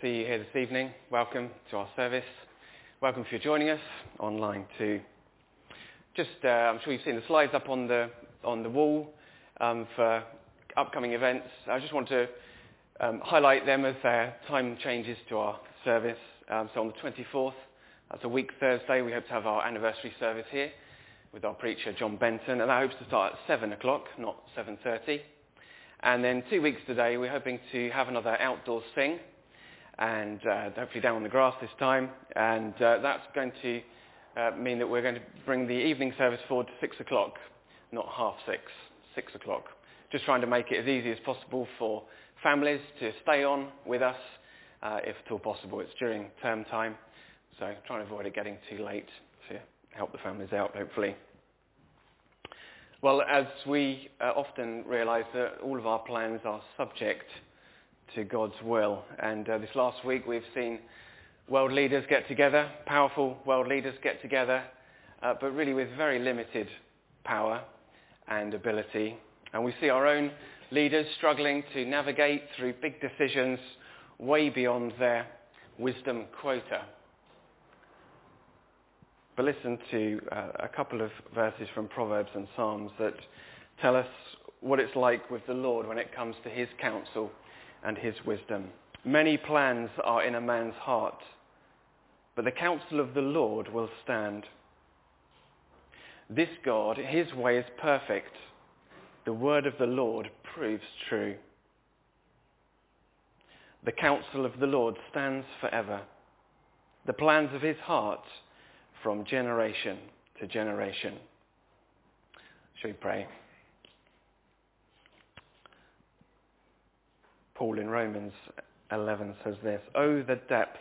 See you here this evening. Welcome to our service. Welcome for joining us online too. Just, uh, I'm sure you've seen the slides up on the on the wall um, for upcoming events. I just want to um, highlight them as their time changes to our service. Um, so on the 24th, that's a week Thursday, we hope to have our anniversary service here with our preacher John Benton, and that hopes to start at 7 o'clock, not 7.30. And then two weeks today, we're hoping to have another outdoor sing and uh, hopefully down on the grass this time. And uh, that's going to uh, mean that we're going to bring the evening service forward to 6 o'clock, not half 6, 6 o'clock. Just trying to make it as easy as possible for families to stay on with us, uh, if at all possible. It's during term time, so trying to avoid it getting too late to help the families out, hopefully. Well, as we uh, often realise that all of our plans are subject to God's will. And uh, this last week we've seen world leaders get together, powerful world leaders get together, uh, but really with very limited power and ability. And we see our own leaders struggling to navigate through big decisions way beyond their wisdom quota. But listen to uh, a couple of verses from Proverbs and Psalms that tell us what it's like with the Lord when it comes to his counsel and his wisdom. Many plans are in a man's heart, but the counsel of the Lord will stand. This God, his way is perfect. The word of the Lord proves true. The counsel of the Lord stands forever. The plans of his heart from generation to generation. Shall we pray? Paul in Romans 11 says this, Oh, the depth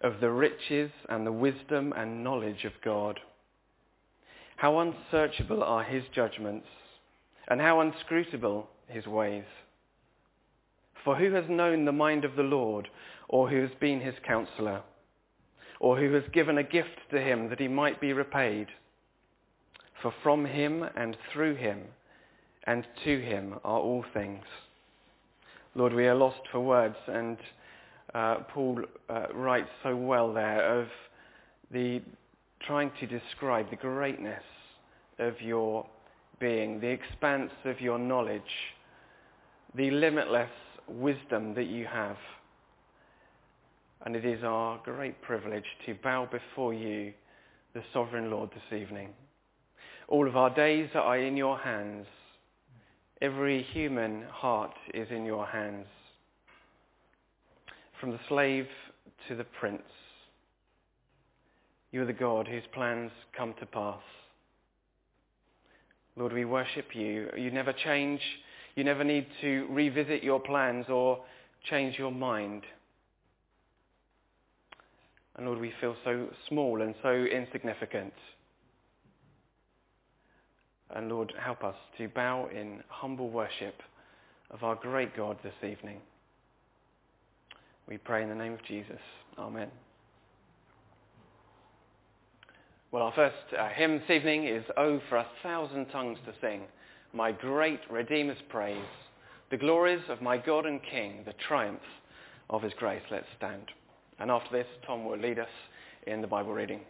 of the riches and the wisdom and knowledge of God. How unsearchable are his judgments and how unscrutable his ways. For who has known the mind of the Lord or who has been his counselor or who has given a gift to him that he might be repaid? For from him and through him and to him are all things. Lord, we are lost for words, and uh, Paul uh, writes so well there of the trying to describe the greatness of your being, the expanse of your knowledge, the limitless wisdom that you have. And it is our great privilege to bow before you, the sovereign Lord, this evening. All of our days are in your hands. Every human heart is in your hands. From the slave to the prince, you are the God whose plans come to pass. Lord, we worship you. You never change. You never need to revisit your plans or change your mind. And Lord, we feel so small and so insignificant. And Lord, help us to bow in humble worship of our great God this evening. We pray in the name of Jesus. Amen. Well, our first uh, hymn this evening is Oh, for a thousand tongues to sing, my great Redeemer's praise, the glories of my God and King, the triumphs of his grace. Let's stand. And after this, Tom will lead us in the Bible reading.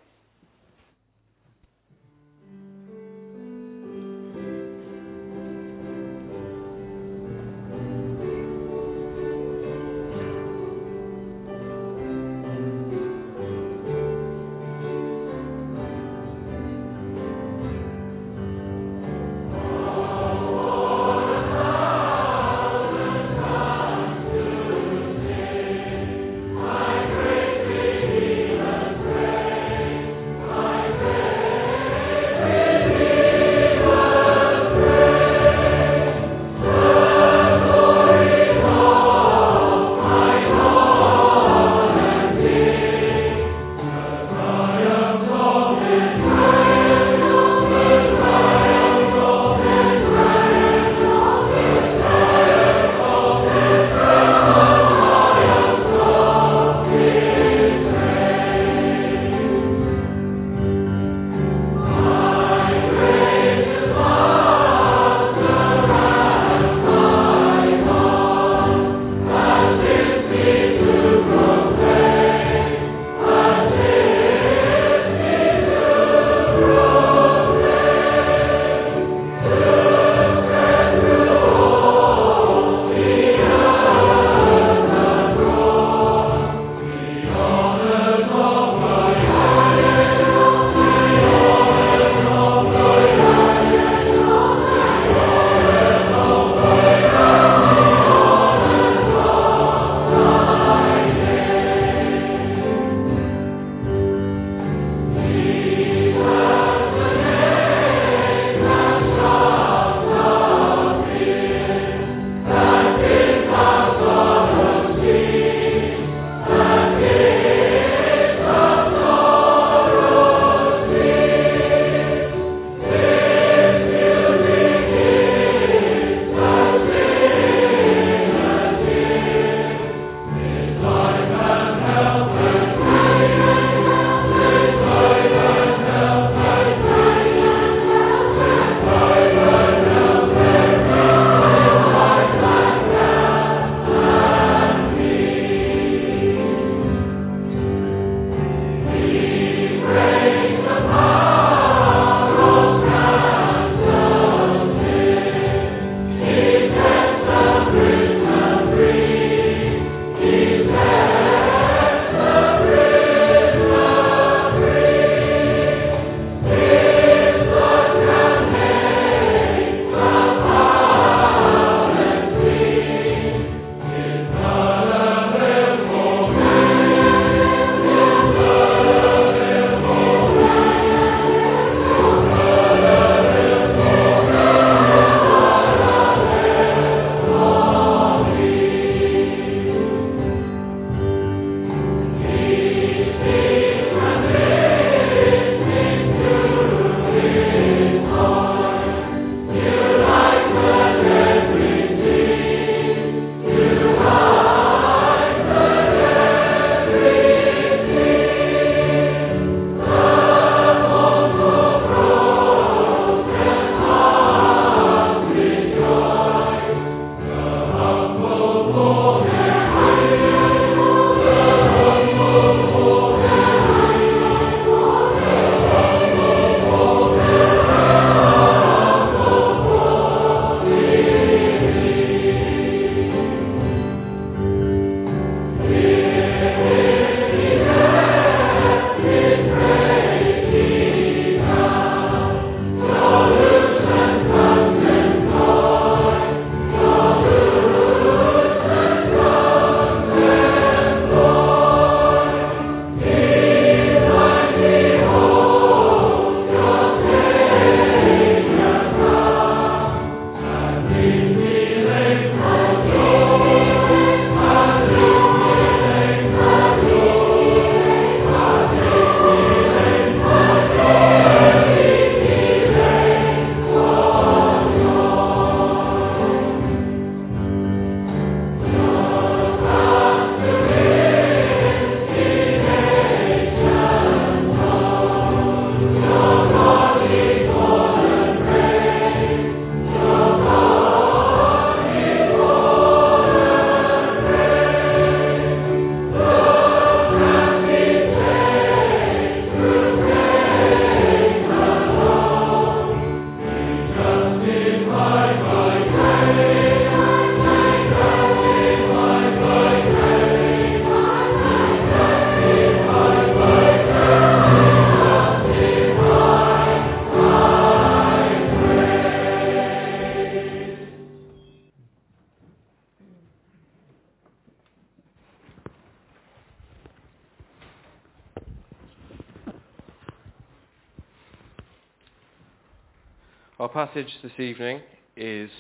Passage this evening is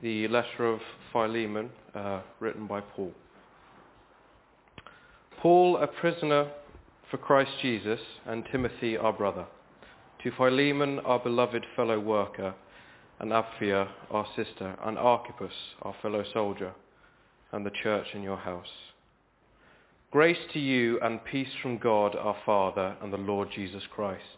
the letter of Philemon, uh, written by Paul. Paul, a prisoner for Christ Jesus, and Timothy, our brother, to Philemon, our beloved fellow worker, and Apphia, our sister, and Archippus, our fellow soldier, and the church in your house. Grace to you and peace from God our Father and the Lord Jesus Christ.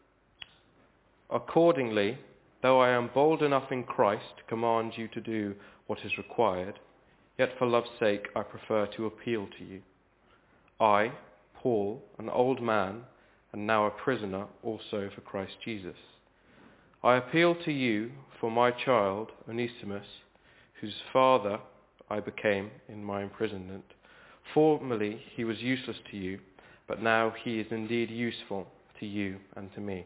Accordingly, though I am bold enough in Christ to command you to do what is required, yet for love's sake I prefer to appeal to you. I, Paul, an old man, and now a prisoner also for Christ Jesus. I appeal to you for my child, Onesimus, whose father I became in my imprisonment. Formerly he was useless to you, but now he is indeed useful to you and to me.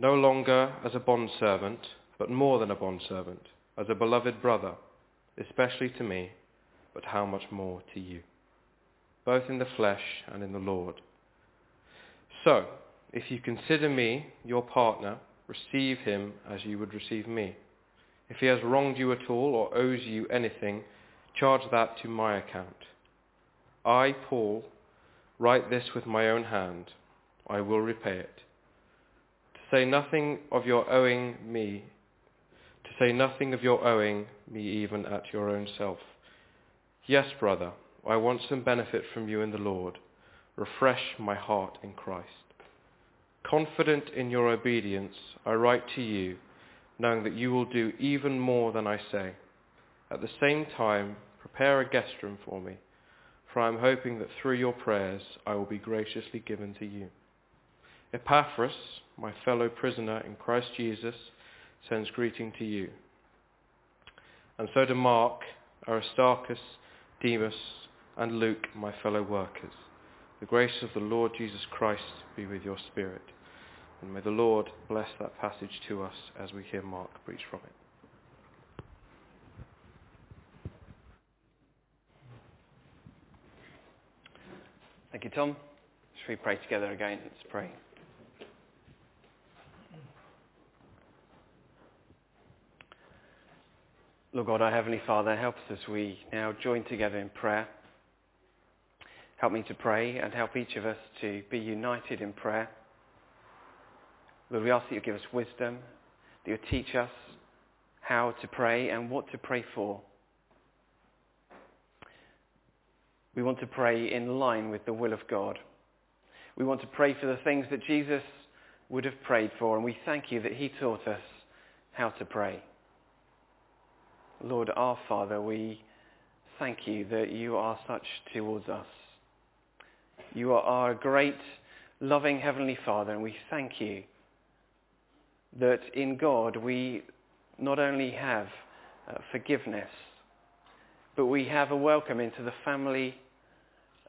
no longer as a bondservant, but more than a bondservant, as a beloved brother, especially to me, but how much more to you, both in the flesh and in the Lord. So, if you consider me your partner, receive him as you would receive me. If he has wronged you at all or owes you anything, charge that to my account. I, Paul, write this with my own hand. I will repay it say nothing of your owing me, to say nothing of your owing me even at your own self. Yes, brother, I want some benefit from you in the Lord. Refresh my heart in Christ. Confident in your obedience, I write to you, knowing that you will do even more than I say. At the same time, prepare a guest room for me, for I am hoping that through your prayers I will be graciously given to you. Epaphras, my fellow prisoner in Christ Jesus, sends greeting to you. And so do Mark, Aristarchus, Demas, and Luke, my fellow workers. The grace of the Lord Jesus Christ be with your spirit. And may the Lord bless that passage to us as we hear Mark preach from it. Thank you, Tom. Should we pray together again? Let's pray. Lord God, our Heavenly Father, help us as we now join together in prayer. Help me to pray and help each of us to be united in prayer. Lord, we ask that you give us wisdom, that you teach us how to pray and what to pray for. We want to pray in line with the will of God. We want to pray for the things that Jesus would have prayed for, and we thank you that he taught us how to pray. Lord our Father, we thank you that you are such towards us. You are our great, loving Heavenly Father, and we thank you that in God we not only have uh, forgiveness, but we have a welcome into the family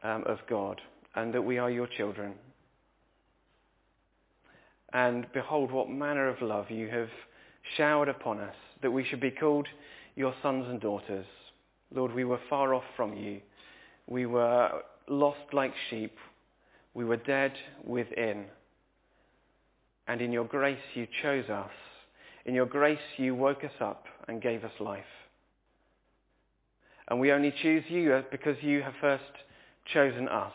um, of God, and that we are your children. And behold, what manner of love you have showered upon us, that we should be called your sons and daughters. Lord, we were far off from you. We were lost like sheep. We were dead within. And in your grace you chose us. In your grace you woke us up and gave us life. And we only choose you because you have first chosen us.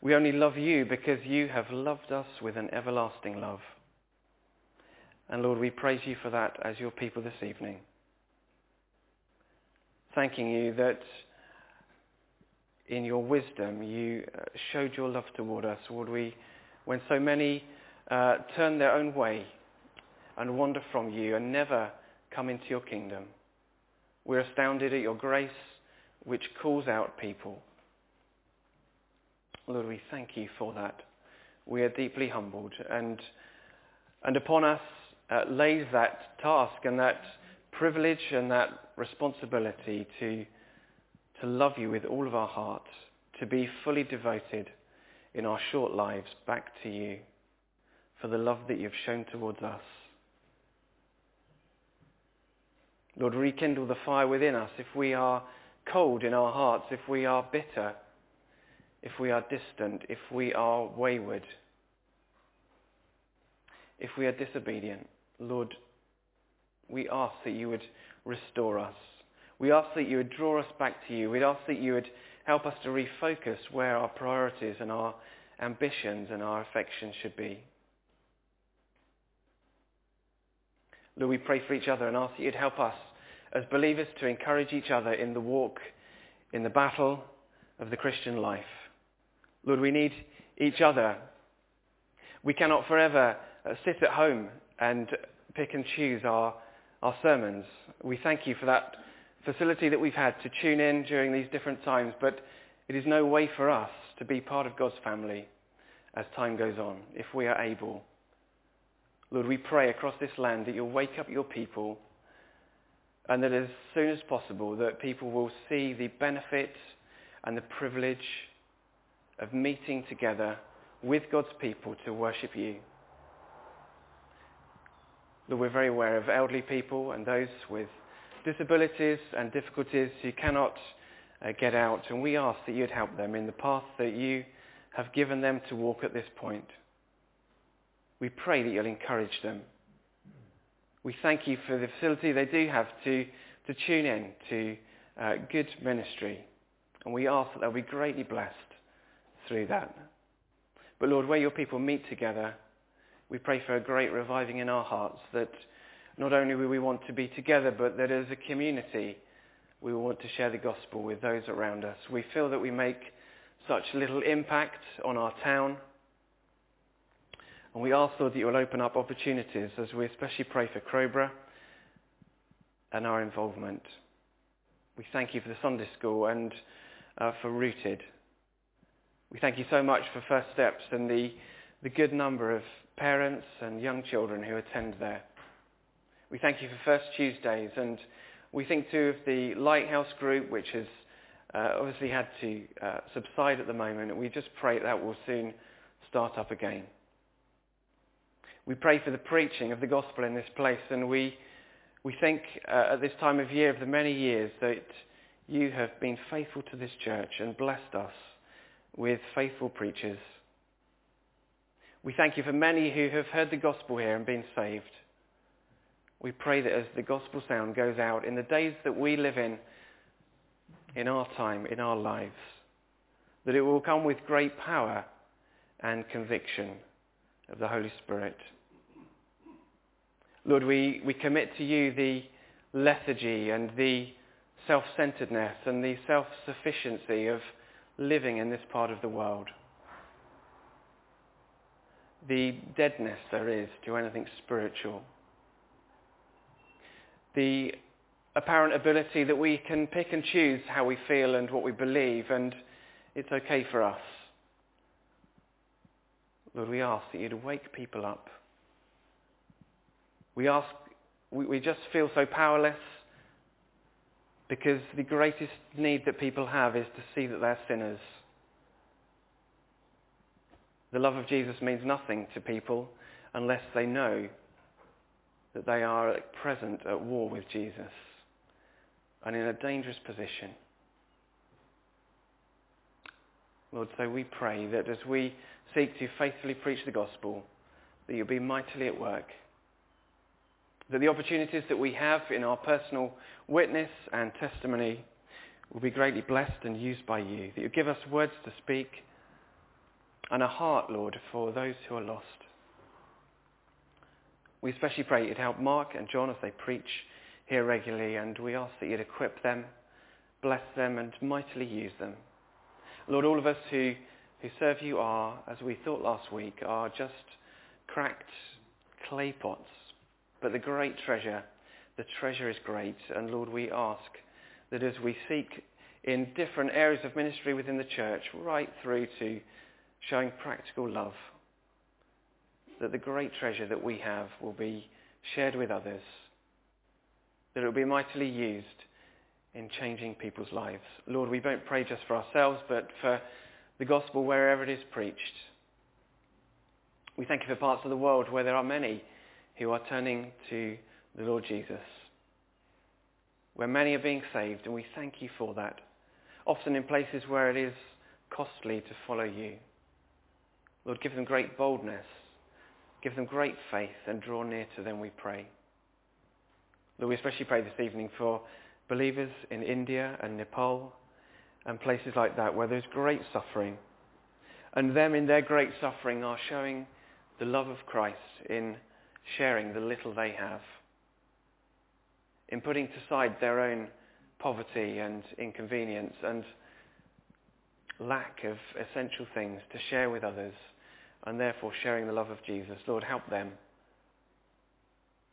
We only love you because you have loved us with an everlasting love. And Lord, we praise you for that as your people this evening. Thanking you that in your wisdom you uh, showed your love toward us. Lord, we, when so many uh, turn their own way and wander from you and never come into your kingdom, we're astounded at your grace which calls out people. Lord, we thank you for that. We are deeply humbled and, and upon us uh, lays that task and that privilege and that responsibility to, to love you with all of our hearts, to be fully devoted in our short lives back to you for the love that you've shown towards us. Lord, rekindle the fire within us if we are cold in our hearts, if we are bitter, if we are distant, if we are wayward, if we are disobedient. Lord, we ask that you would restore us. We ask that you would draw us back to you. We ask that you would help us to refocus where our priorities and our ambitions and our affections should be. Lord, we pray for each other and ask that you'd help us as believers to encourage each other in the walk, in the battle of the Christian life. Lord, we need each other. We cannot forever uh, sit at home and pick and choose our, our sermons. We thank you for that facility that we've had to tune in during these different times, but it is no way for us to be part of God's family as time goes on, if we are able. Lord, we pray across this land that you'll wake up your people and that as soon as possible that people will see the benefit and the privilege of meeting together with God's people to worship you. Lord, we're very aware of elderly people and those with disabilities and difficulties who cannot uh, get out, and we ask that you'd help them in the path that you have given them to walk at this point. We pray that you'll encourage them. We thank you for the facility they do have to, to tune in to uh, good ministry, and we ask that they'll be greatly blessed through that. But Lord, where your people meet together, we pray for a great reviving in our hearts that not only will we want to be together, but that as a community we want to share the gospel with those around us. We feel that we make such little impact on our town. And we ask, Lord, that you will open up opportunities as we especially pray for Crowborough and our involvement. We thank you for the Sunday School and uh, for Rooted. We thank you so much for First Steps and the, the good number of parents and young children who attend there. We thank you for First Tuesdays and we think too of the Lighthouse group which has uh, obviously had to uh, subside at the moment and we just pray that will soon start up again. We pray for the preaching of the gospel in this place and we, we think uh, at this time of year of the many years that you have been faithful to this church and blessed us with faithful preachers. We thank you for many who have heard the gospel here and been saved. We pray that as the gospel sound goes out in the days that we live in, in our time, in our lives, that it will come with great power and conviction of the Holy Spirit. Lord, we, we commit to you the lethargy and the self-centeredness and the self-sufficiency of living in this part of the world the deadness there is to anything spiritual. The apparent ability that we can pick and choose how we feel and what we believe, and it's okay for us. Lord, we ask that you'd wake people up. We ask, we, we just feel so powerless because the greatest need that people have is to see that they're sinners the love of Jesus means nothing to people unless they know that they are at present at war with Jesus and in a dangerous position. Lord, so we pray that as we seek to faithfully preach the gospel, that you'll be mightily at work. That the opportunities that we have in our personal witness and testimony will be greatly blessed and used by you. That You'll give us words to speak and a heart, Lord, for those who are lost. We especially pray you'd help Mark and John as they preach here regularly, and we ask that you'd equip them, bless them, and mightily use them. Lord, all of us who, who serve you are, as we thought last week, are just cracked clay pots. But the great treasure, the treasure is great. And Lord, we ask that as we seek in different areas of ministry within the church, right through to showing practical love, that the great treasure that we have will be shared with others, that it will be mightily used in changing people's lives. Lord, we don't pray just for ourselves, but for the gospel wherever it is preached. We thank you for parts of the world where there are many who are turning to the Lord Jesus, where many are being saved, and we thank you for that, often in places where it is costly to follow you. Lord, give them great boldness Give them great faith and draw near to them, we pray. Lord, we especially pray this evening for believers in India and Nepal and places like that where there's great suffering. And them in their great suffering are showing the love of Christ in sharing the little they have. In putting aside their own poverty and inconvenience and lack of essential things to share with others and therefore sharing the love of Jesus. Lord, help them.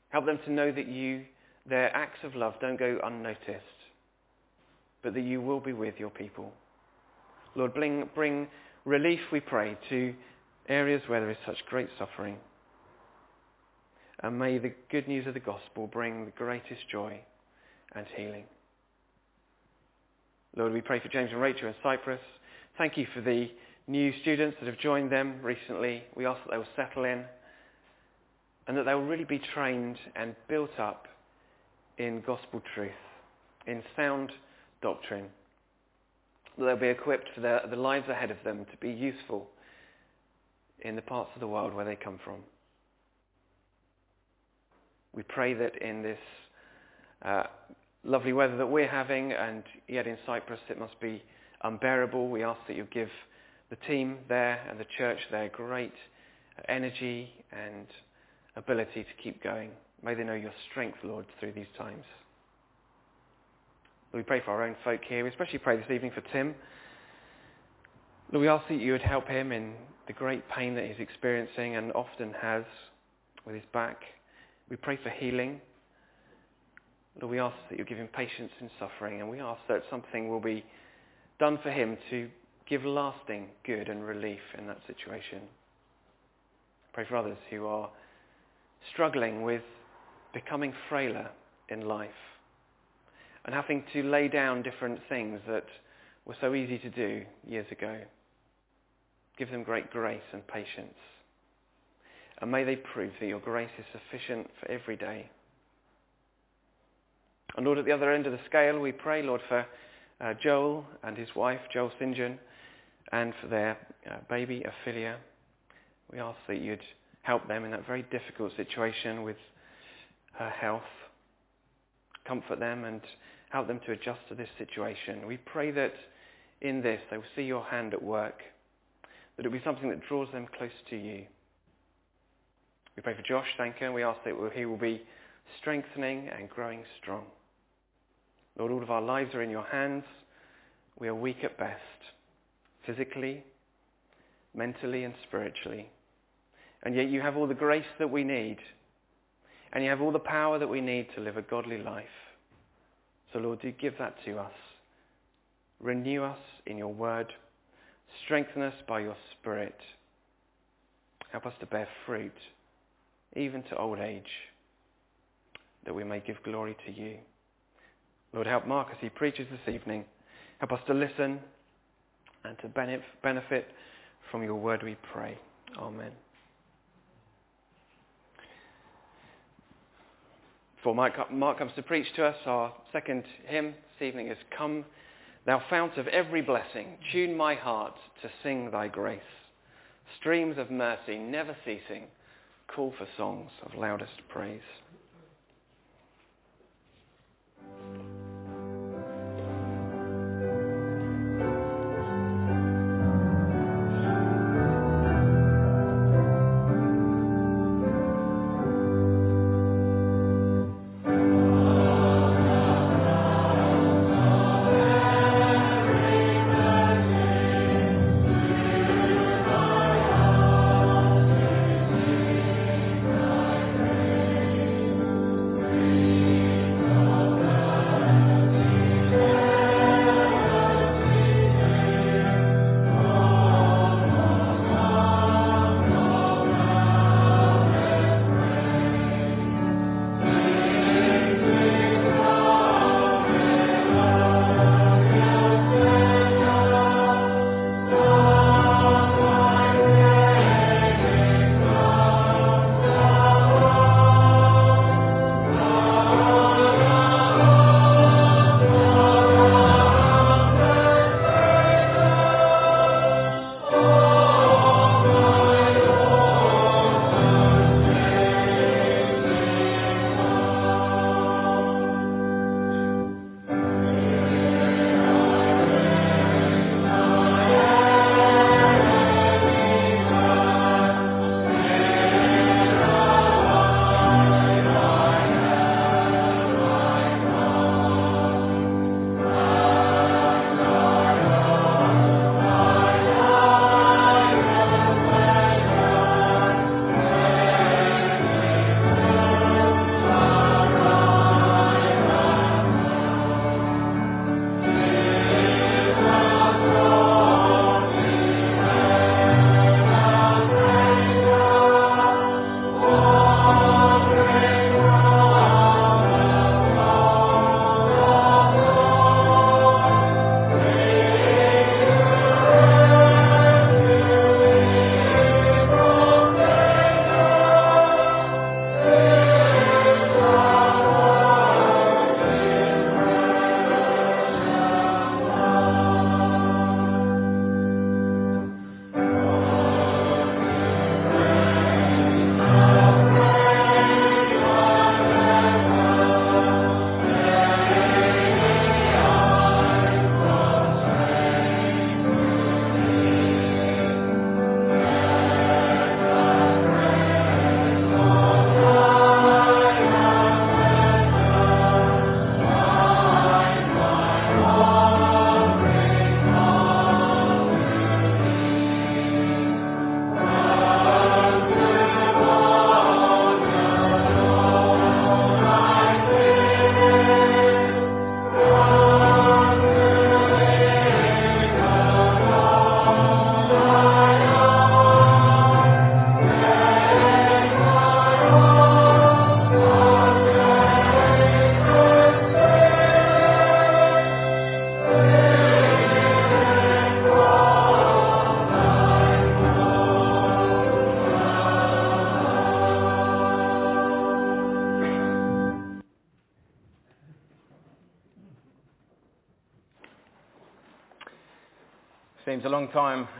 Help them to know that you, their acts of love don't go unnoticed, but that you will be with your people. Lord, bring, bring relief, we pray, to areas where there is such great suffering. And may the good news of the gospel bring the greatest joy and healing. Lord, we pray for James and Rachel in Cyprus. Thank you for the new students that have joined them recently. We ask that they will settle in and that they will really be trained and built up in gospel truth, in sound doctrine. That they'll be equipped for their, the lives ahead of them to be useful in the parts of the world where they come from. We pray that in this uh, lovely weather that we're having, and yet in Cyprus it must be unbearable, we ask that you give the team there and the church there great energy and ability to keep going. May they know your strength, Lord, through these times. Lord, we pray for our own folk here. We especially pray this evening for Tim. Lord, we ask that you would help him in the great pain that he's experiencing and often has with his back. We pray for healing. Lord, we ask that you give him patience in suffering and we ask that something will be done for him to give lasting good and relief in that situation. Pray for others who are struggling with becoming frailer in life and having to lay down different things that were so easy to do years ago. Give them great grace and patience. And may they prove that your grace is sufficient for every day. And Lord, at the other end of the scale, we pray, Lord, for uh, Joel and his wife, Joel St. John, and for their uh, baby, Ophelia. We ask that you'd help them in that very difficult situation with her health. Comfort them and help them to adjust to this situation. We pray that in this they will see your hand at work, that it will be something that draws them close to you. We pray for Josh Thanker and we ask that he will be strengthening and growing strong. Lord, all of our lives are in your hands. We are weak at best physically, mentally and spiritually. And yet you have all the grace that we need. And you have all the power that we need to live a godly life. So Lord, do give that to us. Renew us in your word. Strengthen us by your spirit. Help us to bear fruit, even to old age, that we may give glory to you. Lord, help Mark as he preaches this evening. Help us to listen and to benefit from your word we pray. Amen. Before Mark comes to preach to us, our second hymn this evening is Come, Thou Fount of Every Blessing, tune my heart to sing thy grace. Streams of mercy never ceasing, call for songs of loudest praise.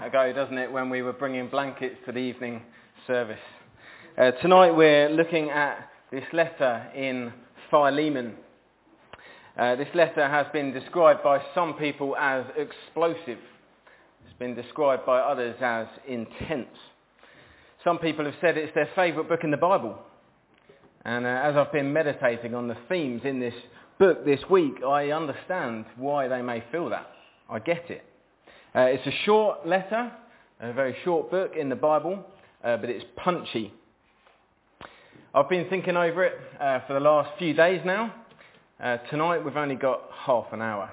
Ago, doesn't it, when we were bringing blankets to the evening service. Uh, tonight we're looking at this letter in Philemon. Uh, this letter has been described by some people as explosive. It's been described by others as intense. Some people have said it's their favourite book in the Bible. And uh, as I've been meditating on the themes in this book this week, I understand why they may feel that. I get it. Uh, it's a short letter, a very short book in the Bible, uh, but it's punchy. I've been thinking over it uh, for the last few days now. Uh, tonight we've only got half an hour.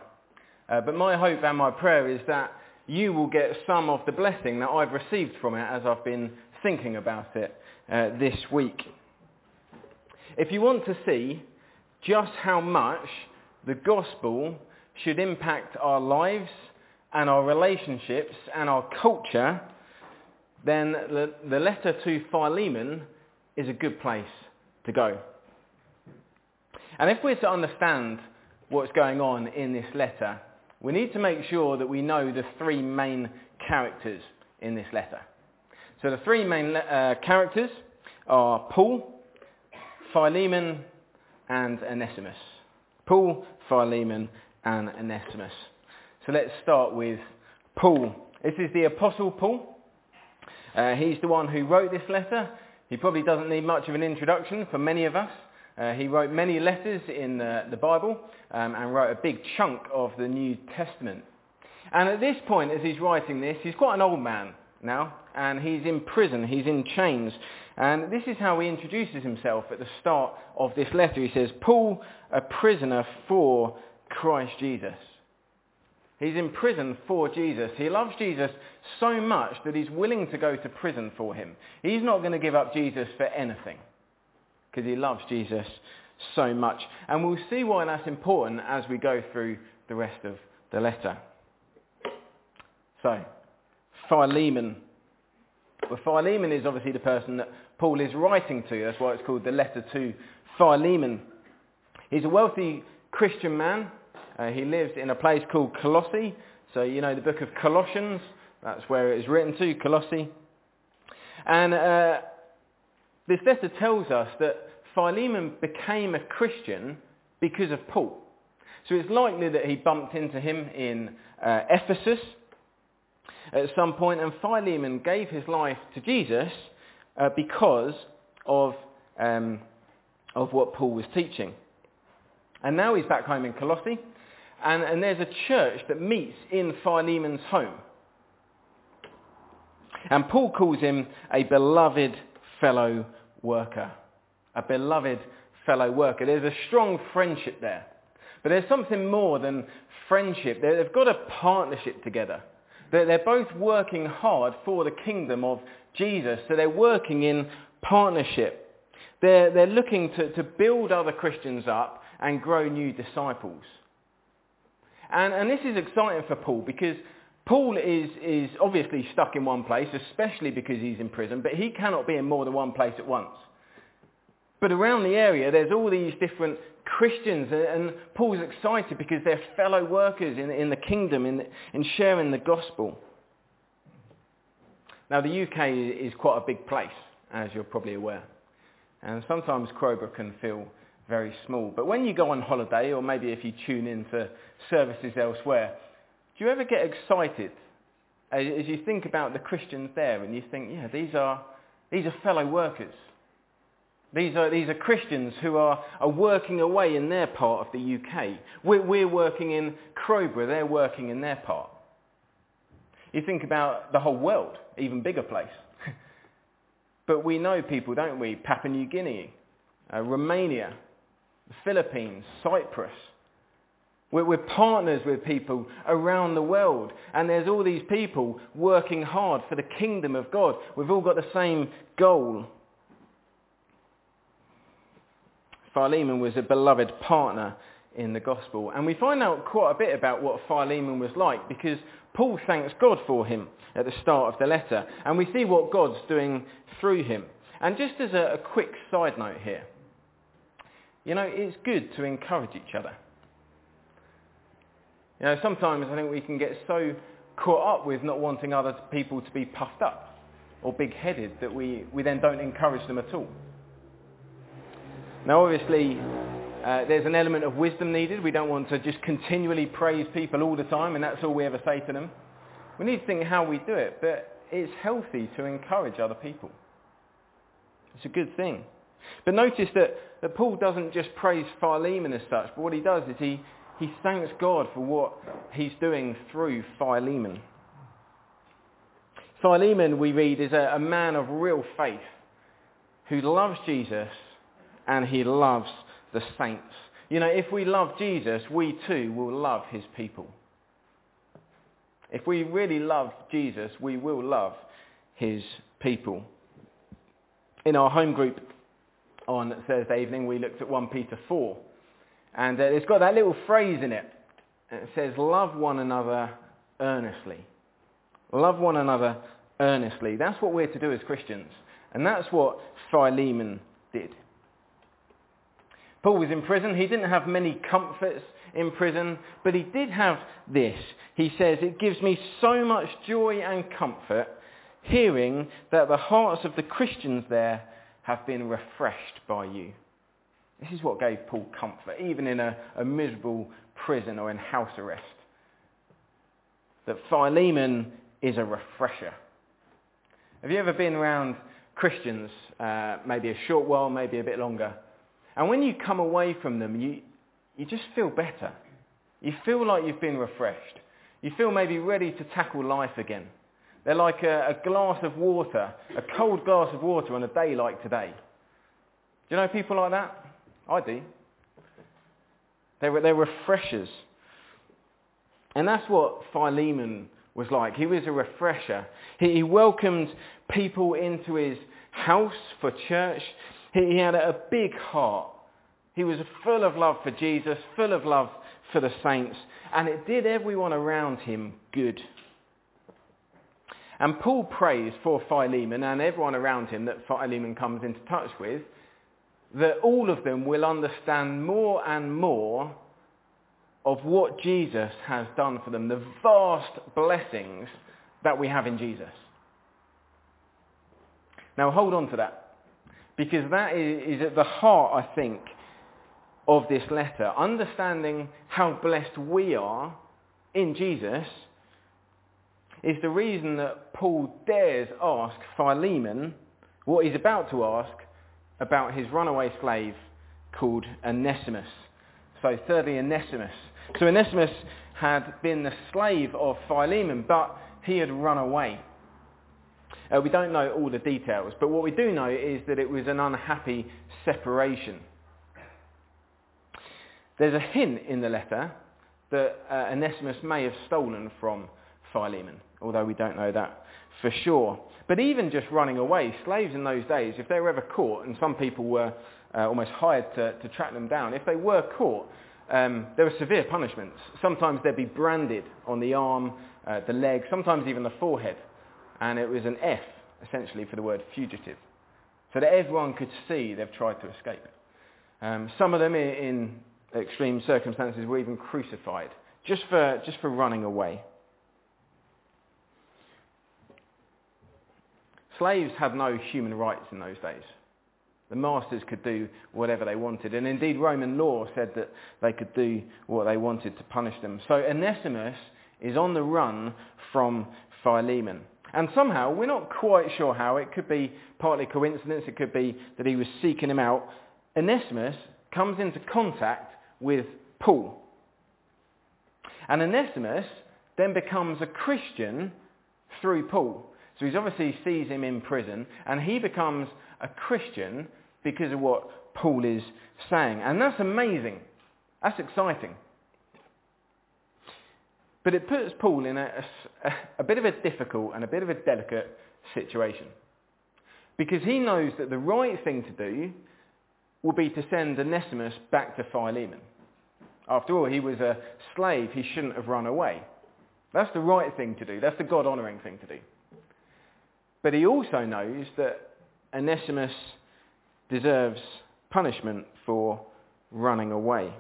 Uh, but my hope and my prayer is that you will get some of the blessing that I've received from it as I've been thinking about it uh, this week. If you want to see just how much the gospel should impact our lives and our relationships and our culture, then the, the letter to Philemon is a good place to go. And if we're to understand what's going on in this letter, we need to make sure that we know the three main characters in this letter. So the three main uh, characters are Paul, Philemon, and Onesimus. Paul, Philemon, and Onesimus. So let's start with Paul. This is the Apostle Paul. Uh, he's the one who wrote this letter. He probably doesn't need much of an introduction for many of us. Uh, he wrote many letters in the, the Bible um, and wrote a big chunk of the New Testament. And at this point, as he's writing this, he's quite an old man now, and he's in prison, he's in chains. And this is how he introduces himself at the start of this letter. He says, Paul, a prisoner for Christ Jesus. He's in prison for Jesus. He loves Jesus so much that he's willing to go to prison for him. He's not going to give up Jesus for anything because he loves Jesus so much. And we'll see why that's important as we go through the rest of the letter. So, Philemon. Well, Philemon is obviously the person that Paul is writing to. That's why it's called the letter to Philemon. He's a wealthy Christian man uh, he lived in a place called Colossae. So you know the book of Colossians, that's where it is written to, Colossae. And uh, this letter tells us that Philemon became a Christian because of Paul. So it's likely that he bumped into him in uh, Ephesus at some point, and Philemon gave his life to Jesus uh, because of, um, of what Paul was teaching. And now he's back home in Colossae, and, and there's a church that meets in Philemon's home. And Paul calls him a beloved fellow worker. A beloved fellow worker. There's a strong friendship there. But there's something more than friendship. They've got a partnership together. They're both working hard for the kingdom of Jesus. So they're working in partnership. They're, they're looking to, to build other Christians up and grow new disciples. And, and this is exciting for Paul because Paul is, is obviously stuck in one place, especially because he's in prison, but he cannot be in more than one place at once. But around the area, there's all these different Christians, and Paul's excited because they're fellow workers in, in the kingdom, in, in sharing the gospel. Now, the UK is quite a big place, as you're probably aware. And sometimes Crowborough can feel very small. But when you go on holiday, or maybe if you tune in for services elsewhere, do you ever get excited as you think about the Christians there and you think, yeah, these are, these are fellow workers. These are, these are Christians who are, are working away in their part of the UK. We're, we're working in Crowborough, they're working in their part. You think about the whole world, even bigger place. but we know people, don't we? Papua New Guinea, uh, Romania, Philippines, Cyprus. We're, we're partners with people around the world. And there's all these people working hard for the kingdom of God. We've all got the same goal. Philemon was a beloved partner in the gospel. And we find out quite a bit about what Philemon was like because Paul thanks God for him at the start of the letter. And we see what God's doing through him. And just as a, a quick side note here, you know, it's good to encourage each other. You know, sometimes I think we can get so caught up with not wanting other people to be puffed up or big-headed that we, we then don't encourage them at all. Now obviously uh, there's an element of wisdom needed. We don't want to just continually praise people all the time and that's all we ever say to them. We need to think how we do it, but it's healthy to encourage other people. It's a good thing. But notice that, that Paul doesn't just praise Philemon as such, but what he does is he, he thanks God for what he's doing through Philemon. Philemon, we read, is a, a man of real faith who loves Jesus and he loves the saints. You know, if we love Jesus, we too will love his people. If we really love Jesus, we will love his people. In our home group on Thursday evening, we looked at 1 Peter 4. And uh, it's got that little phrase in it. It says, love one another earnestly. Love one another earnestly. That's what we're to do as Christians. And that's what Philemon did. Paul was in prison. He didn't have many comforts in prison, but he did have this. He says, it gives me so much joy and comfort hearing that the hearts of the Christians there have been refreshed by you. This is what gave Paul comfort, even in a, a miserable prison or in house arrest. That Philemon is a refresher. Have you ever been around Christians, uh, maybe a short while, maybe a bit longer? And when you come away from them, you, you just feel better. You feel like you've been refreshed. You feel maybe ready to tackle life again. They're like a, a, glass of water, a cold glass of water on a day like today. Do you know people like that? I do. They're, they're refreshers. And that's what Philemon was like. He was a refresher. He, he welcomed people into his house for church. He, he had a big heart. He was full of love for Jesus, full of love for the saints, and it did everyone around him good. And Paul prays for Philemon and everyone around him that Philemon comes into touch with, that all of them will understand more and more of what Jesus has done for them, the vast blessings that we have in Jesus. Now hold on to that, because that is at the heart, I think, of this letter. Understanding how blessed we are in Jesus is the reason that Paul dares ask Philemon what he's about to ask about his runaway slave called Onesimus. So thirdly, Onesimus. So Onesimus had been the slave of Philemon, but he had run away. Uh, we don't know all the details, but what we do know is that it was an unhappy separation. There's a hint in the letter that uh, Onesimus may have stolen from Philemon, although we don't know that for sure. But even just running away, slaves in those days, if they were ever caught, and some people were uh, almost hired to, to track them down, if they were caught, um, there were severe punishments. Sometimes they'd be branded on the arm, uh, the leg, sometimes even the forehead. And it was an F, essentially, for the word fugitive. So that everyone could see they've tried to escape. Um, some of them, in, in extreme circumstances, were even crucified just for, just for running away. Slaves had no human rights in those days. The masters could do whatever they wanted. And indeed, Roman law said that they could do what they wanted to punish them. So Onesimus is on the run from Philemon. And somehow, we're not quite sure how, it could be partly coincidence, it could be that he was seeking him out. Onesimus comes into contact with Paul. And Onesimus then becomes a Christian through Paul. So he obviously sees him in prison, and he becomes a Christian because of what Paul is saying. And that's amazing. That's exciting. But it puts Paul in a, a, a, bit of a difficult and a bit of a delicate situation. Because he knows that the right thing to do will be to send Onesimus back to Philemon. After all, he was a slave. He shouldn't have run away. That's the right thing to do. That's the God-honouring thing to do. But he also knows that Onesimus deserves punishment for running away.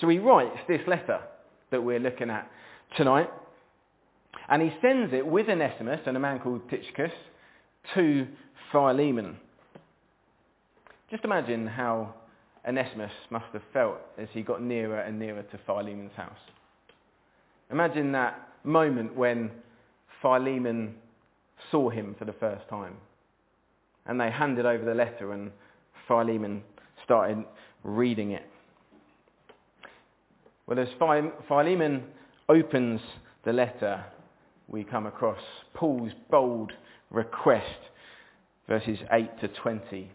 So he writes this letter that we're looking at tonight. And he sends it with Onesimus and a man called Tychicus to Philemon. Just imagine how Onesimus must have felt as he got nearer and nearer to Philemon's house. Imagine that moment when Philemon saw him for the first time. And they handed over the letter and Philemon started reading it. Well, as Philemon opens the letter, we come across Paul's bold request, verses 8 to 20.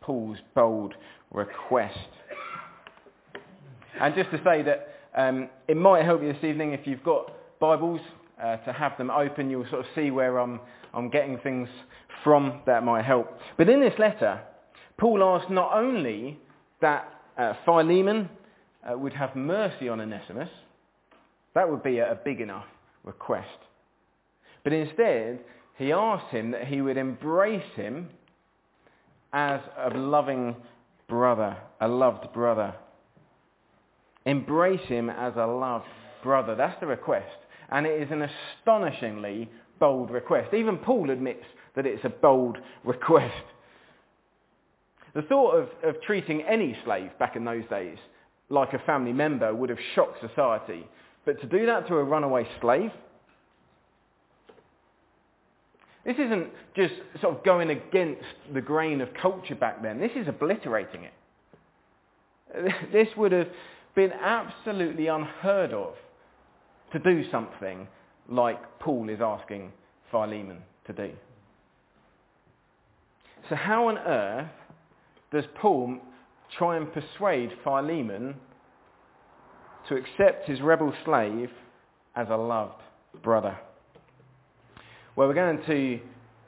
Paul's bold request. And just to say that um, it might help you this evening if you've got Bibles uh, to have them open. You'll sort of see where I'm, I'm getting things from. That might help. But in this letter, Paul asks not only that uh, Philemon uh, would have mercy on Onesimus, that would be a, a big enough request. But instead, he asks him that he would embrace him as a loving brother, a loved brother. Embrace him as a loved brother. That's the request. And it is an astonishingly bold request. Even Paul admits that it's a bold request. The thought of, of treating any slave back in those days like a family member would have shocked society. But to do that to a runaway slave, this isn't just sort of going against the grain of culture back then. This is obliterating it. This would have been absolutely unheard of to do something like Paul is asking Philemon to do. So how on earth does Paul try and persuade Philemon to accept his rebel slave as a loved brother? Well, we're going to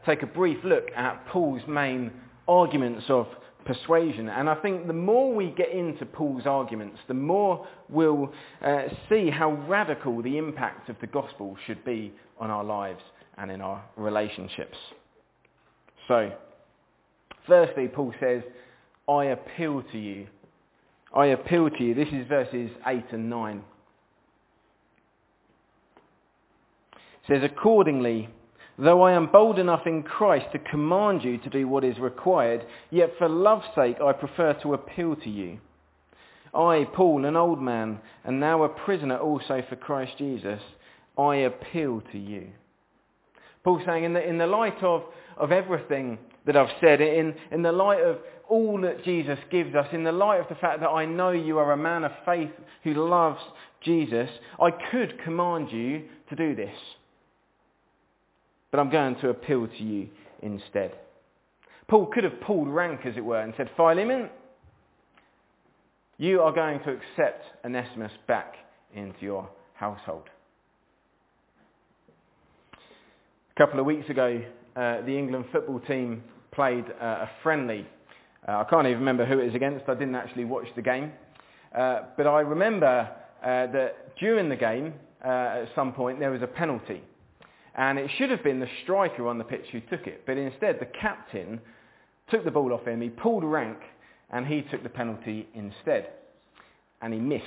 take a brief look at Paul's main arguments of persuasion. And I think the more we get into Paul's arguments, the more we'll uh, see how radical the impact of the gospel should be on our lives and in our relationships. So, firstly, Paul says, I appeal to you. I appeal to you. This is verses 8 and 9. It says, accordingly, though I am bold enough in Christ to command you to do what is required, yet for love's sake I prefer to appeal to you. I, Paul, an old man, and now a prisoner also for Christ Jesus, I appeal to you. Paul saying, in the, in the light of, of everything that I've said, in, in the light of all that Jesus gives us, in the light of the fact that I know you are a man of faith who loves Jesus, I could command you to do this. But I'm going to appeal to you instead. Paul could have pulled rank, as it were, and said, Philemon, you are going to accept Onesimus back into your household. A couple of weeks ago, uh, the England football team played uh, a friendly. Uh, I can't even remember who it was against. I didn't actually watch the game. Uh, but I remember uh, that during the game, uh, at some point, there was a penalty. And it should have been the striker on the pitch who took it. But instead, the captain took the ball off him. He pulled rank, and he took the penalty instead. And he missed.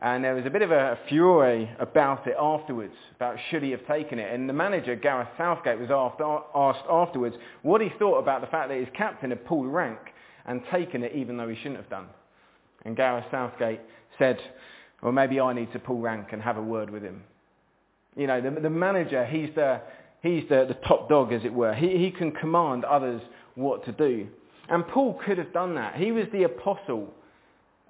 And there was a bit of a furore about it afterwards, about should he have taken it. And the manager, Gareth Southgate, was asked afterwards what he thought about the fact that his captain had pulled rank and taken it even though he shouldn't have done. And Gareth Southgate said, well, maybe I need to pull rank and have a word with him. You know, the, the manager, he's, the, he's the, the top dog, as it were. He, he can command others what to do. And Paul could have done that. He was the apostle.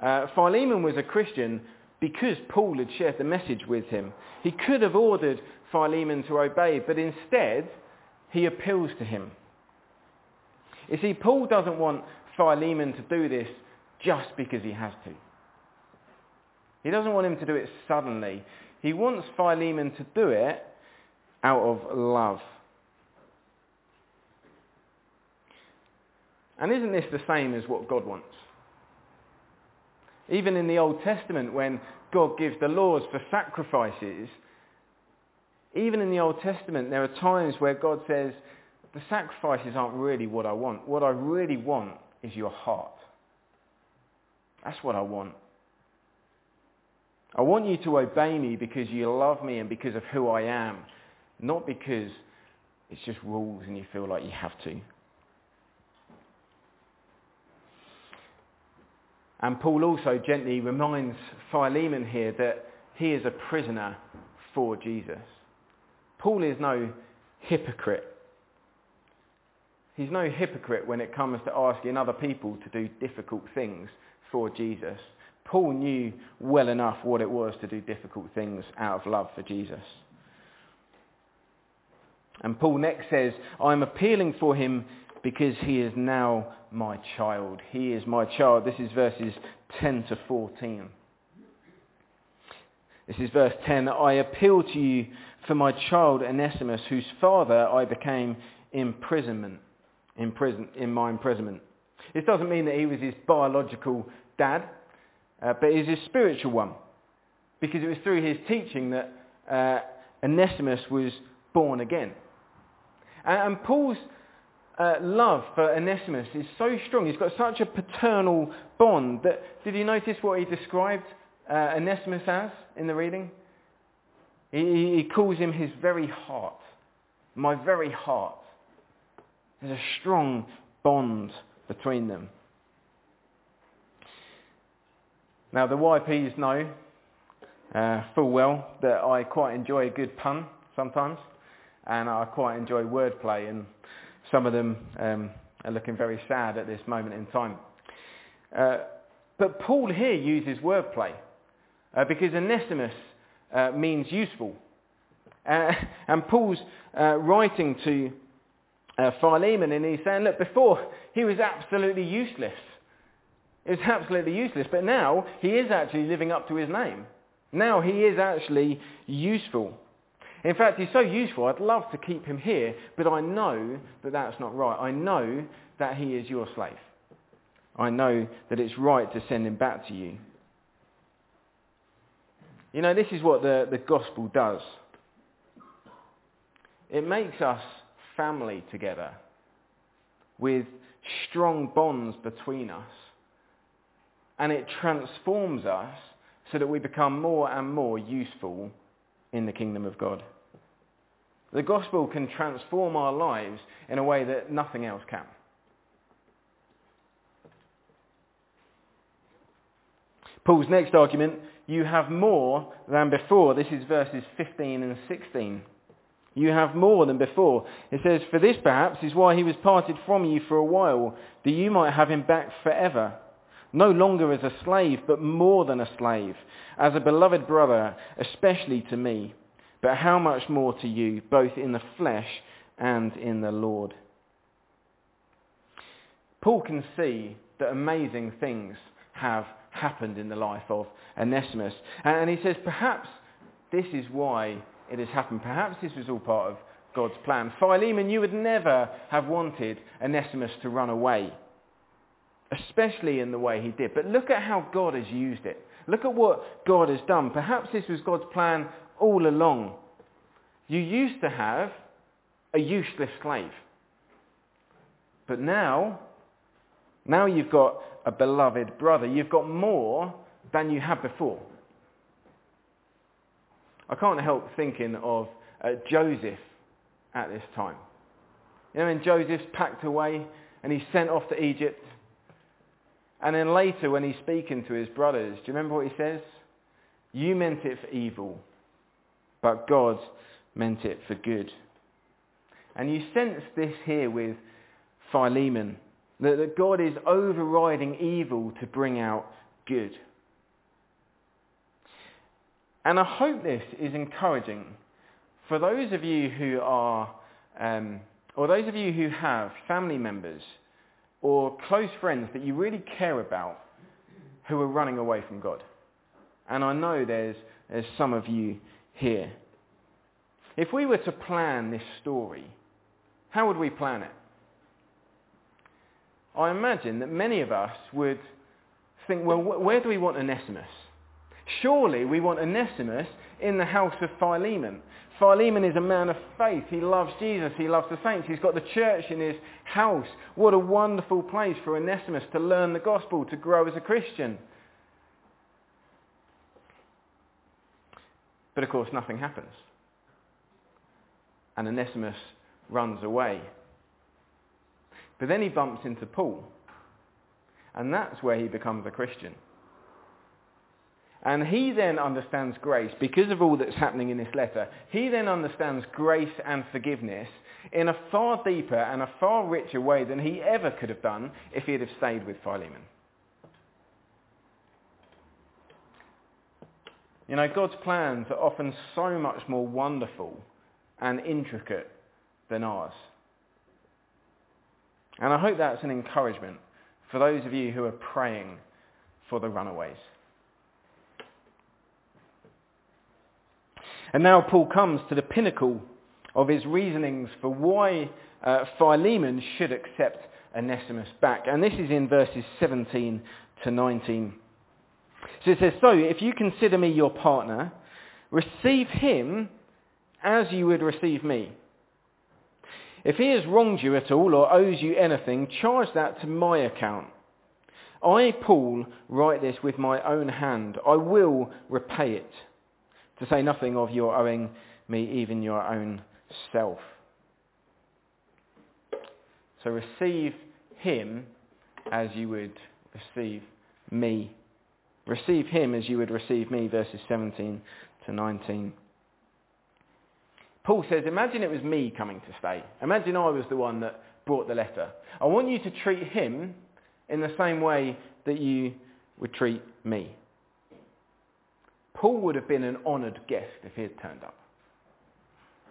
Uh, Philemon was a Christian because Paul had shared the message with him. He could have ordered Philemon to obey, but instead he appeals to him. You see, Paul doesn't want Philemon to do this just because he has to. He doesn't want him to do it suddenly. He wants Philemon to do it out of love. And isn't this the same as what God wants? Even in the Old Testament, when God gives the laws for sacrifices, even in the Old Testament, there are times where God says, the sacrifices aren't really what I want. What I really want is your heart. That's what I want. I want you to obey me because you love me and because of who I am, not because it's just rules and you feel like you have to. And Paul also gently reminds Philemon here that he is a prisoner for Jesus. Paul is no hypocrite. He's no hypocrite when it comes to asking other people to do difficult things for Jesus. Paul knew well enough what it was to do difficult things out of love for Jesus. And Paul next says, I'm appealing for him because he is now my child. He is my child. This is verses 10 to 14. This is verse 10. I appeal to you for my child Onesimus, whose father I became imprisonment, in, prison, in my imprisonment. This doesn't mean that he was his biological dad, uh, but he's his spiritual one. Because it was through his teaching that uh, Onesimus was born again. And, and Paul's uh, love for Onesimus is so strong. He's got such a paternal bond that, did you notice what he described uh, Onesimus as in the reading? He, he calls him his very heart. My very heart. There's a strong bond between them. Now the YPs know uh, full well that I quite enjoy a good pun sometimes and I quite enjoy wordplay and some of them um, are looking very sad at this moment in time. Uh, but Paul here uses wordplay uh, because Onesimus uh, means useful. Uh, and Paul's uh, writing to Philemon and he's saying, look, before he was absolutely useless. It was absolutely useless. But now he is actually living up to his name. Now he is actually useful. In fact, he's so useful, I'd love to keep him here, but I know that that's not right. I know that he is your slave. I know that it's right to send him back to you. You know, this is what the, the gospel does. It makes us family together with strong bonds between us. And it transforms us so that we become more and more useful in the kingdom of God. The gospel can transform our lives in a way that nothing else can. Paul's next argument, you have more than before. This is verses 15 and 16. You have more than before. It says, For this perhaps is why he was parted from you for a while, that you might have him back forever. No longer as a slave, but more than a slave, as a beloved brother, especially to me but how much more to you, both in the flesh and in the Lord. Paul can see that amazing things have happened in the life of Onesimus. And he says, perhaps this is why it has happened. Perhaps this was all part of God's plan. Philemon, you would never have wanted Onesimus to run away, especially in the way he did. But look at how God has used it. Look at what God has done. Perhaps this was God's plan all along. You used to have a useless slave. But now, now you've got a beloved brother. You've got more than you had before. I can't help thinking of uh, Joseph at this time. You know, when Joseph's packed away and he's sent off to Egypt. And then later when he's speaking to his brothers, do you remember what he says? You meant it for evil, but God meant it for good. And you sense this here with Philemon, that, that God is overriding evil to bring out good. And I hope this is encouraging for those of you who are, um, or those of you who have family members or close friends that you really care about who are running away from God. And I know there's, there's some of you here. If we were to plan this story, how would we plan it? I imagine that many of us would think, well, where do we want Onesimus? Surely we want Onesimus in the house of Philemon. Philemon is a man of faith. He loves Jesus. He loves the saints. He's got the church in his house. What a wonderful place for Onesimus to learn the gospel, to grow as a Christian. But of course nothing happens. And Onesimus runs away. But then he bumps into Paul. And that's where he becomes a Christian. And he then understands grace because of all that's happening in this letter. He then understands grace and forgiveness in a far deeper and a far richer way than he ever could have done if he'd have stayed with Philemon. You know, God's plans are often so much more wonderful and intricate than ours. And I hope that's an encouragement for those of you who are praying for the runaways. And now Paul comes to the pinnacle of his reasonings for why uh, Philemon should accept Onesimus back. And this is in verses 17 to 19. So it says, So if you consider me your partner, receive him as you would receive me. If he has wronged you at all or owes you anything, charge that to my account. I, Paul, write this with my own hand. I will repay it to say nothing of your owing me even your own self. So receive him as you would receive me. Receive him as you would receive me, verses 17 to 19. Paul says, imagine it was me coming to stay. Imagine I was the one that brought the letter. I want you to treat him in the same way that you would treat me. Paul would have been an honoured guest if he had turned up.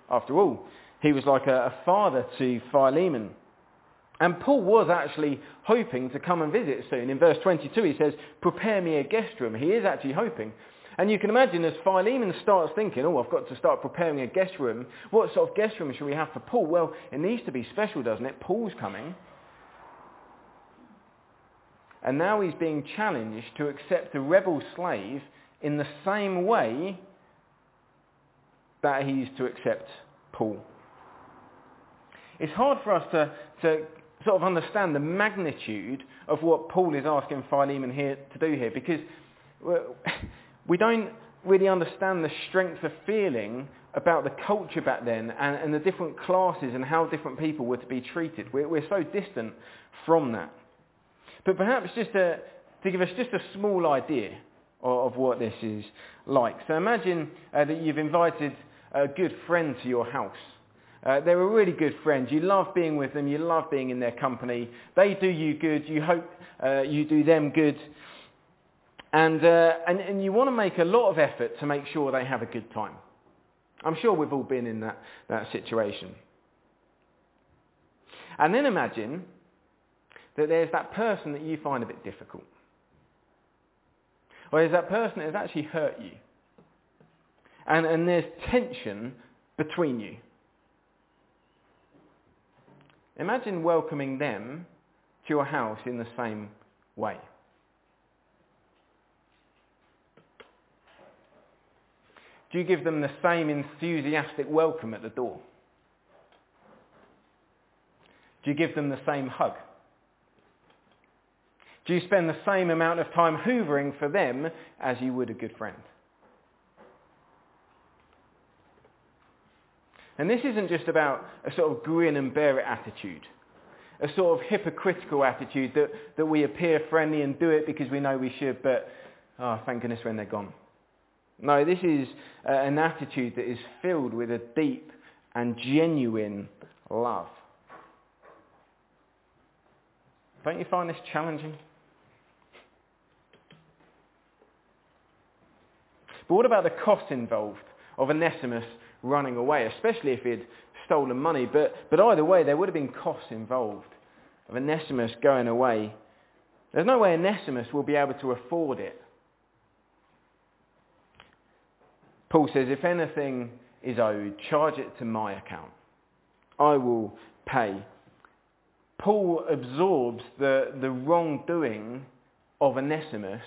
After all, he was like a, a father to Philemon. And Paul was actually hoping to come and visit soon. In verse 22 he says, prepare me a guest room. He is actually hoping. And you can imagine as Philemon starts thinking, oh, I've got to start preparing a guest room. What sort of guest room should we have for Paul? Well, it needs to be special, doesn't it? Paul's coming. And now he's being challenged to accept a rebel slave in the same way that he's to accept Paul. It's hard for us to, to sort of understand the magnitude of what Paul is asking Philemon here to do here because we don't really understand the strength of feeling about the culture back then and, and the different classes and how different people were to be treated. We're, we're so distant from that. But perhaps just to, to give us just a small idea of, what this is like. So imagine uh, that you've invited a good friend to your house. Uh, they're a really good friend. You love being with them. You love being in their company. They do you good. You hope uh, you do them good. And, uh, and, and you want to make a lot of effort to make sure they have a good time. I'm sure we've all been in that, that situation. And then imagine that there's that person that you find a bit difficult. Or there's that person that has actually hurt you. And, and there's tension between you. Imagine welcoming them to your house in the same way. Do you give them the same enthusiastic welcome at the door? Do you give them the same hug? Do you spend the same amount of time hoovering for them as you would a good friend? And this isn't just about a sort of grin and bear it attitude, a sort of hypocritical attitude that, that we appear friendly and do it because we know we should, but oh, thank goodness when they're gone. No, this is uh, an attitude that is filled with a deep and genuine love. Don't you find this challenging? But what about the cost involved of Onesimus running away, especially if he'd stolen money? But, but either way, there would have been costs involved of Onesimus going away. There's no way Onesimus will be able to afford it. Paul says, if anything is owed, charge it to my account. I will pay. Paul absorbs the, the wrongdoing of Onesimus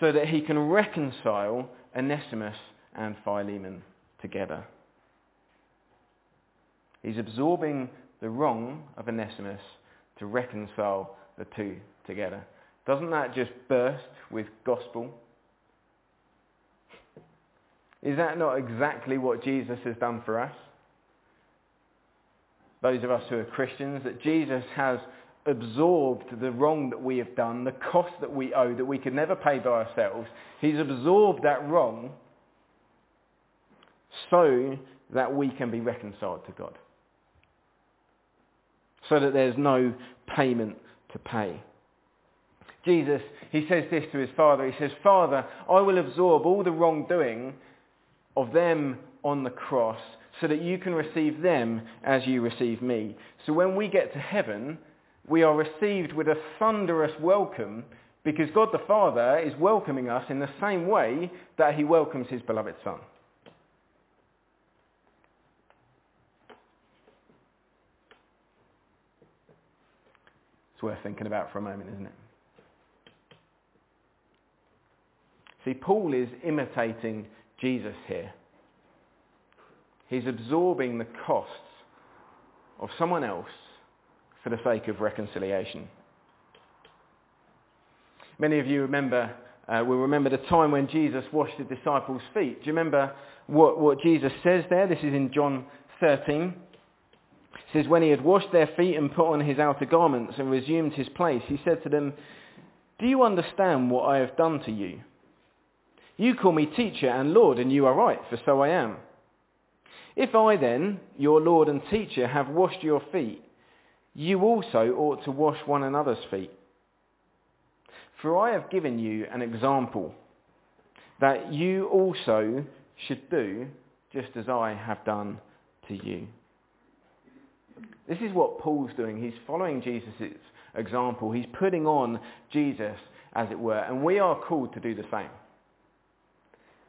so that he can reconcile Onesimus and Philemon together. He's absorbing the wrong of Onesimus to reconcile the two together. Doesn't that just burst with gospel? Is that not exactly what Jesus has done for us? Those of us who are Christians, that Jesus has absorbed the wrong that we have done, the cost that we owe that we could never pay by ourselves. He's absorbed that wrong so that we can be reconciled to God. So that there's no payment to pay. Jesus, he says this to his father. He says, Father, I will absorb all the wrongdoing of them on the cross so that you can receive them as you receive me. So when we get to heaven, we are received with a thunderous welcome because God the Father is welcoming us in the same way that he welcomes his beloved Son. It's worth thinking about for a moment, isn't it? See, Paul is imitating Jesus here. He's absorbing the costs of someone else for the sake of reconciliation. Many of you remember, uh, will remember the time when Jesus washed the disciples' feet. Do you remember what, what Jesus says there? This is in John 13. It says, when he had washed their feet and put on his outer garments and resumed his place, he said to them, do you understand what I have done to you? You call me teacher and Lord, and you are right, for so I am. If I then, your Lord and teacher, have washed your feet, you also ought to wash one another's feet. For I have given you an example that you also should do just as I have done to you. This is what Paul's doing. He's following Jesus' example. He's putting on Jesus, as it were, and we are called to do the same.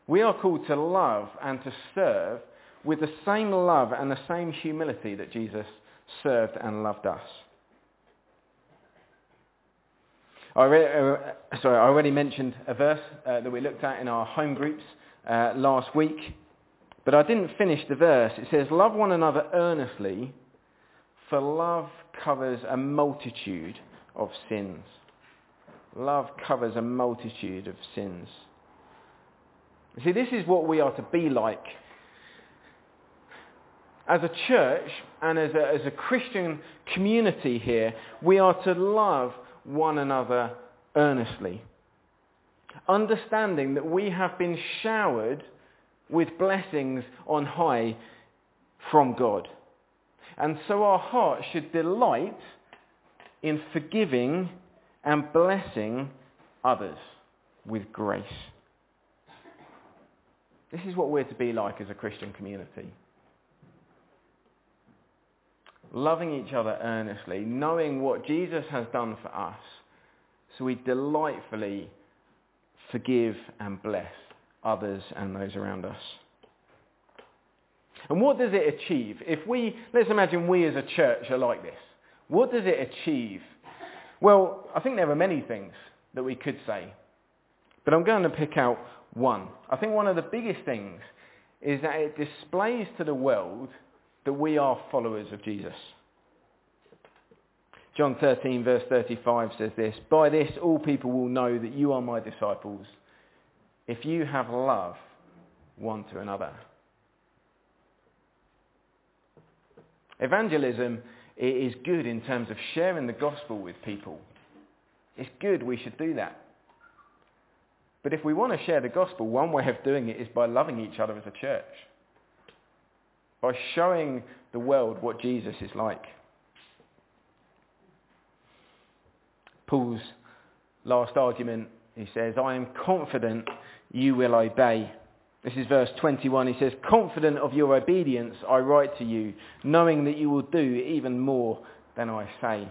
We are called to love and to serve with the same love and the same humility that Jesus served and loved us. I uh, sorry, I already mentioned a verse uh, that we looked at in our home groups uh, last week, but I didn't finish the verse. It says, love one another earnestly, for love covers a multitude of sins. Love covers a multitude of sins. See, this is what we are to be like as a church and as a, as a Christian community here, we are to love one another earnestly. Understanding that we have been showered with blessings on high from God. And so our hearts should delight in forgiving and blessing others with grace. This is what we're to be like as a Christian community loving each other earnestly, knowing what Jesus has done for us, so we delightfully forgive and bless others and those around us. And what does it achieve? If we, let's imagine we as a church are like this. What does it achieve? Well, I think there are many things that we could say. But I'm going to pick out one. I think one of the biggest things is that it displays to the world that we are followers of Jesus. John 13 verse 35 says this, By this all people will know that you are my disciples, if you have love one to another. Evangelism is good in terms of sharing the gospel with people. It's good, we should do that. But if we want to share the gospel, one way of doing it is by loving each other as a church by showing the world what Jesus is like. Paul's last argument, he says, I am confident you will obey. This is verse 21. He says, confident of your obedience, I write to you, knowing that you will do even more than I say.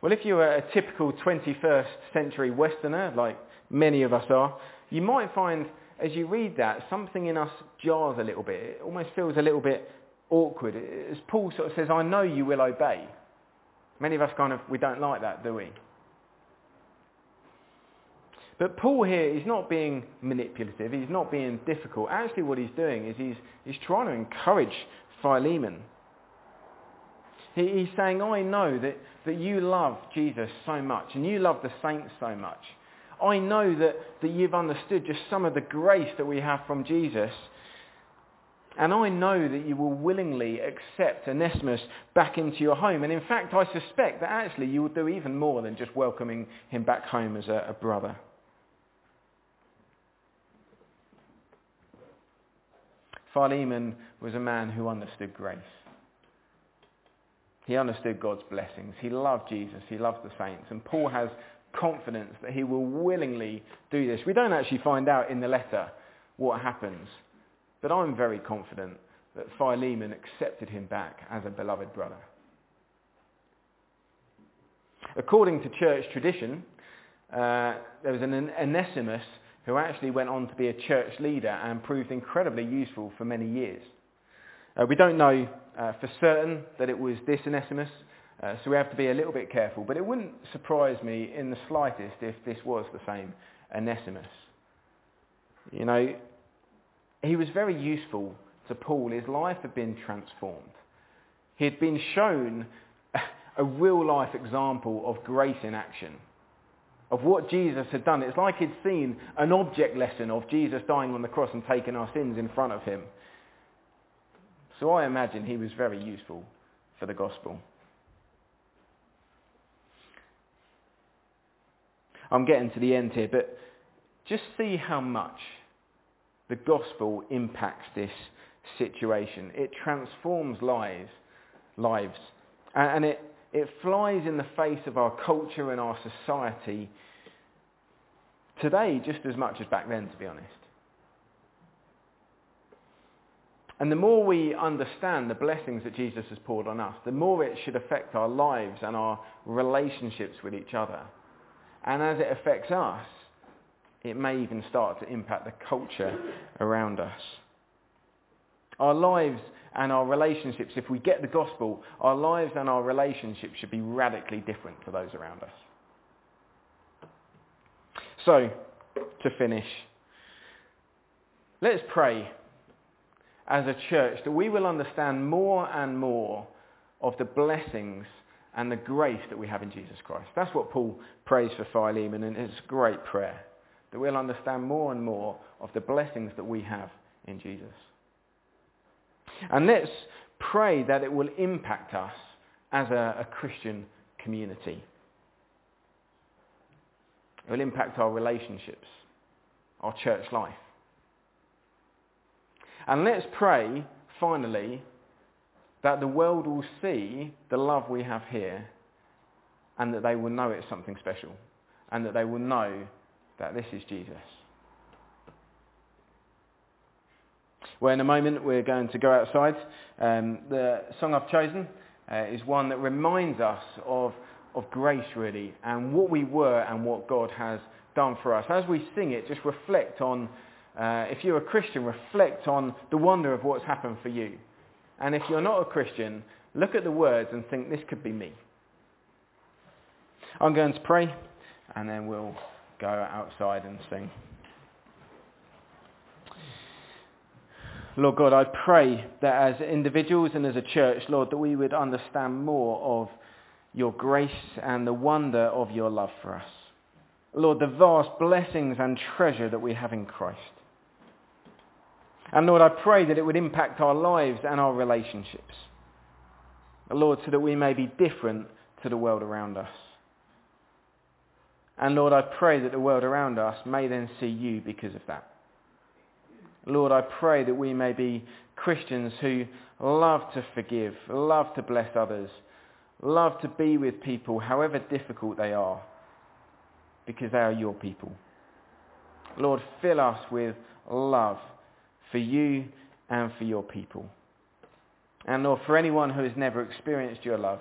Well, if you're a typical 21st century Westerner, like many of us are, you might find as you read that, something in us jars a little bit. It almost feels a little bit awkward. As Paul sort of says, I know you will obey. Many of us kind of, we don't like that, do we? But Paul here is not being manipulative. He's not being difficult. Actually what he's doing is he's, he's trying to encourage Philemon. He, he's saying, I know that, that you love Jesus so much and you love the saints so much. I know that, that you've understood just some of the grace that we have from Jesus And I know that you will willingly accept Onesimus back into your home. And in fact, I suspect that actually you will do even more than just welcoming him back home as a, a brother. Philemon was a man who understood grace. He understood God's blessings. He loved Jesus. He loved the saints. And Paul has confidence that he will willingly do this. We don't actually find out in the letter what happens. But I'm very confident that Philemon accepted him back as a beloved brother. According to church tradition, uh, there was an Onesimus who actually went on to be a church leader and proved incredibly useful for many years. Uh, we don't know uh, for certain that it was this Onesimus, uh, so we have to be a little bit careful. But it wouldn't surprise me in the slightest if this was the same Onesimus. You know, he was very useful to Paul. His life had been transformed. He had been shown a real life example of grace in action of what Jesus had done. It's like he'd seen an object lesson of Jesus dying on the cross and taking our sins in front of him. So I imagine he was very useful for the gospel. I'm getting to the end here, but just see how much the gospel impacts this situation. It transforms lives, lives. And it, it flies in the face of our culture and our society today just as much as back then, to be honest. And the more we understand the blessings that Jesus has poured on us, the more it should affect our lives and our relationships with each other. And as it affects us, it may even start to impact the culture around us. Our lives and our relationships, if we get the gospel, our lives and our relationships should be radically different to those around us. So, to finish, let's pray as a church that we will understand more and more of the blessings and the grace that we have in Jesus Christ. That's what Paul prays for Philemon, and it's a great prayer, that we'll understand more and more of the blessings that we have in Jesus. And let's pray that it will impact us as a, a Christian community. It will impact our relationships, our church life. And let's pray, finally, that the world will see the love we have here and that they will know it's something special and that they will know that this is Jesus. Well, in a moment we're going to go outside. Um, the song I've chosen uh, is one that reminds us of, of grace, really, and what we were and what God has done for us. As we sing it, just reflect on, uh, if you're a Christian, reflect on the wonder of what's happened for you. And if you're not a Christian, look at the words and think, this could be me. I'm going to pray, and then we'll go outside and sing. Lord God, I pray that as individuals and as a church, Lord, that we would understand more of your grace and the wonder of your love for us. Lord, the vast blessings and treasure that we have in Christ. And Lord, I pray that it would impact our lives and our relationships. Lord, so that we may be different to the world around us. And Lord, I pray that the world around us may then see you because of that. Lord, I pray that we may be Christians who love to forgive, love to bless others, love to be with people however difficult they are, because they are your people. Lord, fill us with love for you and for your people. And Lord, for anyone who has never experienced your love,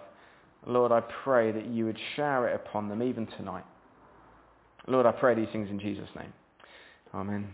Lord, I pray that you would shower it upon them even tonight. Lord, I pray these things in Jesus' name. Amen.